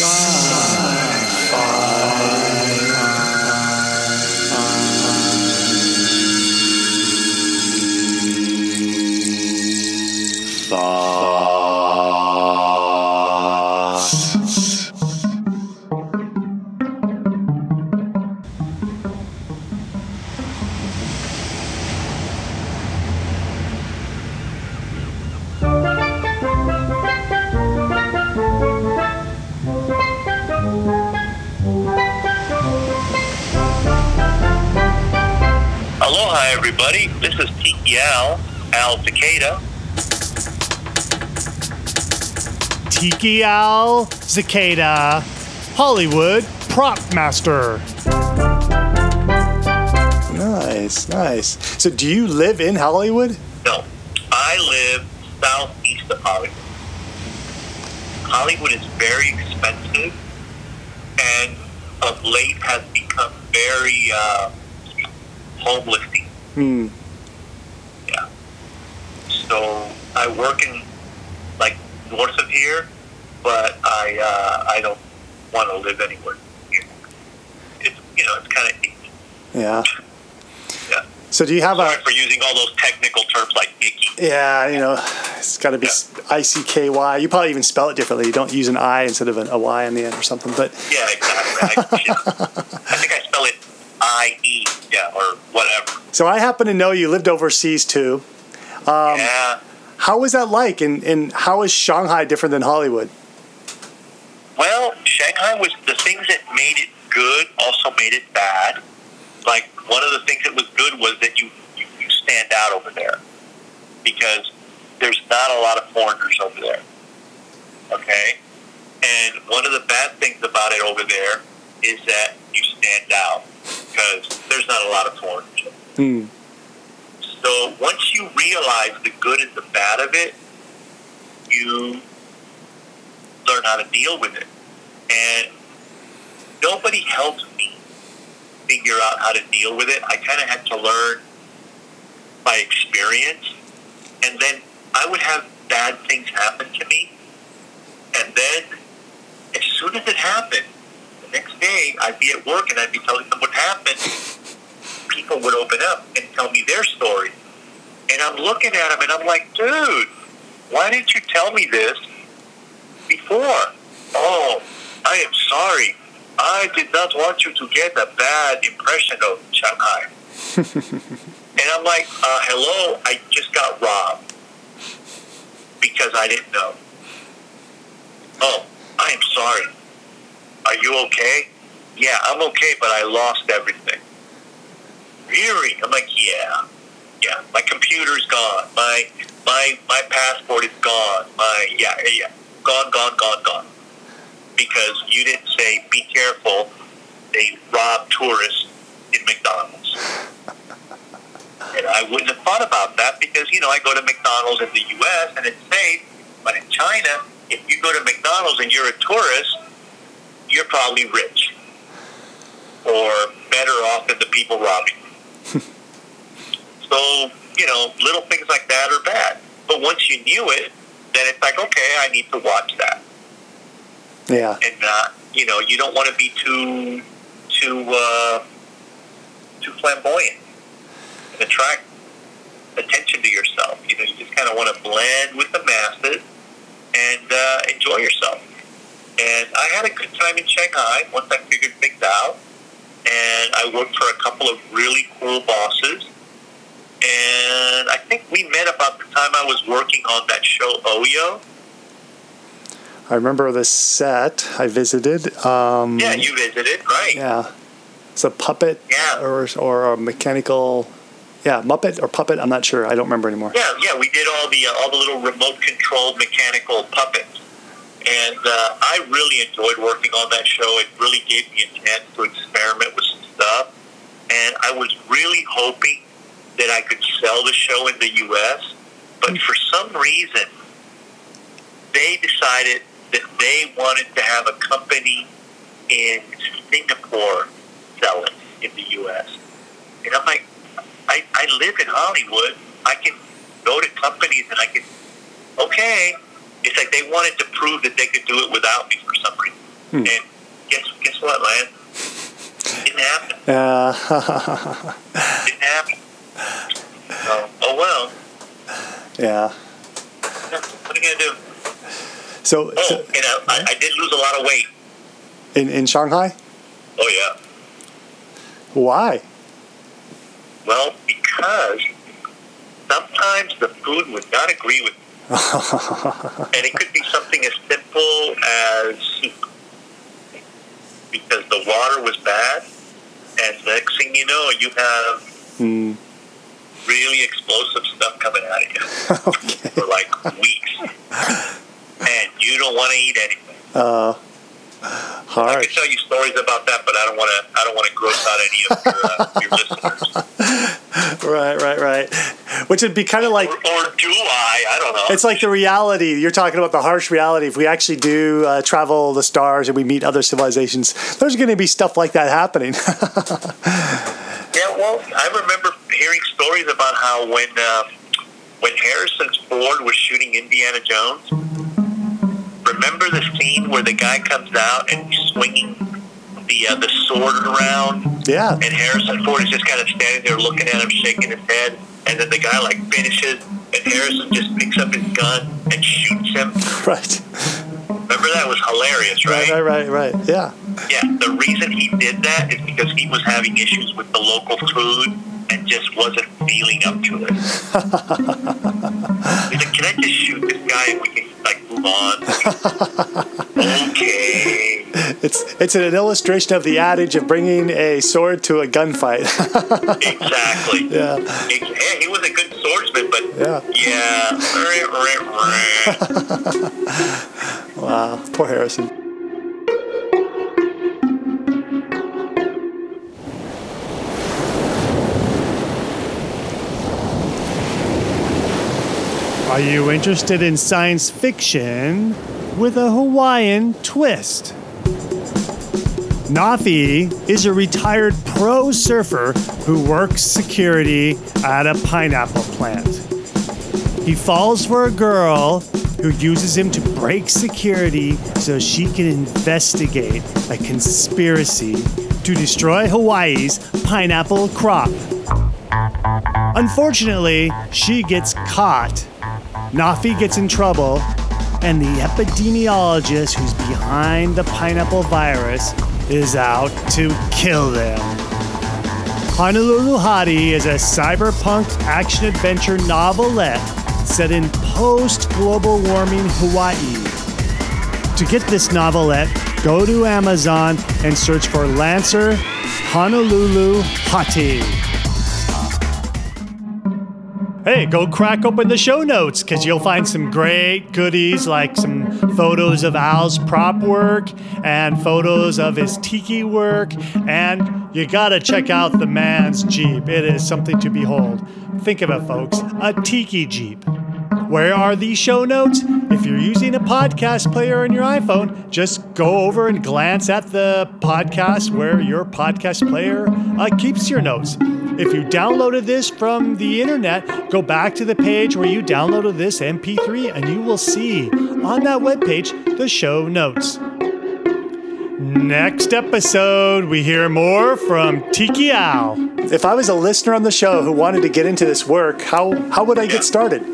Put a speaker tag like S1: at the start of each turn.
S1: God. Aloha, everybody. This is Tiki Al, Al Takeda.
S2: Tiki Al Cicada, Hollywood prop master.
S3: Nice, nice. So, do you live in Hollywood?
S1: No, I live southeast of Hollywood. Hollywood is very expensive and of late has become very uh, homelessy.
S3: Hmm.
S1: Yeah. So I work in like north of here, but I uh, I don't want to live anywhere. Here. It's you know it's kind of
S3: Yeah.
S1: yeah.
S3: So, do you have
S1: Sorry
S3: a?
S1: for using all those technical terms like icky.
S3: Yeah, you know, it's got to be I C K Y. You probably even spell it differently. You don't use an I instead of an, a Y on the end or something. But
S1: Yeah, exactly. I, I think I spell it I E, yeah, or whatever.
S3: so I happen to know you lived overseas too. Um,
S1: yeah.
S3: How was that like, and, and how is Shanghai different than Hollywood?
S1: Well, Shanghai was the things that made it good also made it bad. Like one of the things that was good was that you, you, you stand out over there because there's not a lot of foreigners over there. Okay? And one of the bad things about it over there is that you stand out because there's not a lot of foreigners.
S3: Hmm.
S1: So once you realize the good and the bad of it, you learn how to deal with it. And nobody helped me figure out how to deal with it. I kind of had to learn by experience. And then I would have bad things happen to me. And then as soon as it happened, the next day I'd be at work and I'd be telling them what happened people would open up and tell me their story. And I'm looking at them and I'm like, dude, why didn't you tell me this before? Oh, I am sorry. I did not want you to get a bad impression of Shanghai. and I'm like, uh, hello, I just got robbed because I didn't know. Oh, I am sorry. Are you okay? Yeah, I'm okay, but I lost everything. Really? I'm like, yeah, yeah. My computer's gone. My my my passport is gone. My yeah yeah, yeah. gone gone gone gone. Because you didn't say be careful. They rob tourists in McDonald's. I wouldn't have thought about that because you know I go to McDonald's in the U.S. and it's safe, but in China, if you go to McDonald's and you're a tourist, you're probably rich or better off than the people robbing. you. so you know, little things like that are bad. But once you knew it, then it's like, okay, I need to watch that,
S3: Yeah.
S1: and not, you know, you don't want to be too too uh, too flamboyant attract attention to yourself. You know, you just kind of want to blend with the masses and uh, enjoy yourself. And I had a good time in Shanghai once I figured things out. And I worked for a couple of really cool bosses. And I think we met about the time I was working on that show Oyo.
S3: I remember the set I visited. Um,
S1: Yeah, you visited, right?
S3: Yeah. It's a puppet
S1: Yeah.
S3: or, or a mechanical. Yeah, Muppet or puppet. I'm not sure. I don't remember anymore.
S1: Yeah, yeah, we did all the uh, all the little remote controlled mechanical puppets, and uh, I really enjoyed working on that show. It really gave me a chance to experiment with some stuff, and I was really hoping that I could sell the show in the U.S. But for some reason, they decided that they wanted to have a company in Singapore sell it in the U.S. And I'm like, I, I live in Hollywood. I can go to companies and I can, okay. It's like they wanted to prove that they could do it without me for some reason. And guess guess what, Lance? Didn't happen.
S3: Uh,
S1: Didn't happen. So, oh well.
S3: yeah.
S1: What are you gonna do?
S3: So,
S1: Oh,
S3: so
S1: and I, I, I did lose a lot of weight.
S3: in in Shanghai,
S1: Oh yeah.
S3: why?
S1: Well, because sometimes the food would not agree with me. and it could be something as simple as soup. Because the water was bad, and next thing you know, you have
S3: Mm,
S1: really explosive stuff coming out of you
S3: okay.
S1: for like weeks. And you don't want to eat anything.
S3: Uh,
S1: I
S3: hard.
S1: could tell you stories about that, but I don't want to. I don't want to gross out any of your, uh, your listeners.
S3: Right, right, right. Which would be kind of like
S1: Or, or do I? I don't know.
S3: it's like the reality. You're talking about the harsh reality. If we actually do uh, travel the stars and we meet other civilizations, there's going to be stuff like that happening.
S1: Yeah, well, I remember hearing stories about how when uh, when Harrison Ford was shooting Indiana Jones, remember the scene where the guy comes out and he's swinging the uh, the sword around,
S3: yeah,
S1: and Harrison Ford is just kind of standing there looking at him, shaking his head, and then the guy like finishes, and Harrison just picks up his gun and shoots him.
S3: right,
S1: Remember that? Was hilarious,
S3: right, right, right, right. Yeah,
S1: Yeah, the reason he did that is because he was having issues with the local food and just wasn't feeling up to it. He's like, can I just shoot this guy and we can like move on? okay.
S3: it's it's an illustration of the adage of bringing a sword to a gunfight.
S1: Exactly.
S3: yeah,
S1: Yeah, he was a good swordsman, but
S3: yeah.
S1: yeah.
S3: Wow, poor Harrison.
S2: Are you interested in science fiction with a Hawaiian twist? Nafi is a retired pro surfer who works security at a pineapple plant. He falls for a girl who uses him to break security so she can investigate a conspiracy to destroy Hawaii's pineapple crop. Unfortunately, she gets caught. Nafi gets in trouble, and the epidemiologist who's behind the pineapple virus is out to kill them. Honolulu Hottie is a cyberpunk action adventure novelette set in post global warming Hawaii. To get this novelette, go to Amazon and search for Lancer Honolulu Hottie. Hey, go crack open the show notes because you'll find some great goodies like some photos of Al's prop work and photos of his tiki work. And you gotta check out the man's Jeep. It is something to behold. Think of it, folks a tiki Jeep. Where are these show notes? If you're using a podcast player on your iPhone, just go over and glance at the podcast where your podcast player uh, keeps your notes. If you downloaded this from the internet, go back to the page where you downloaded this MP3 and you will see on that webpage the show notes. Next episode, we hear more from Tiki Al.
S3: If I was a listener on the show who wanted to get into this work, how how would I get started?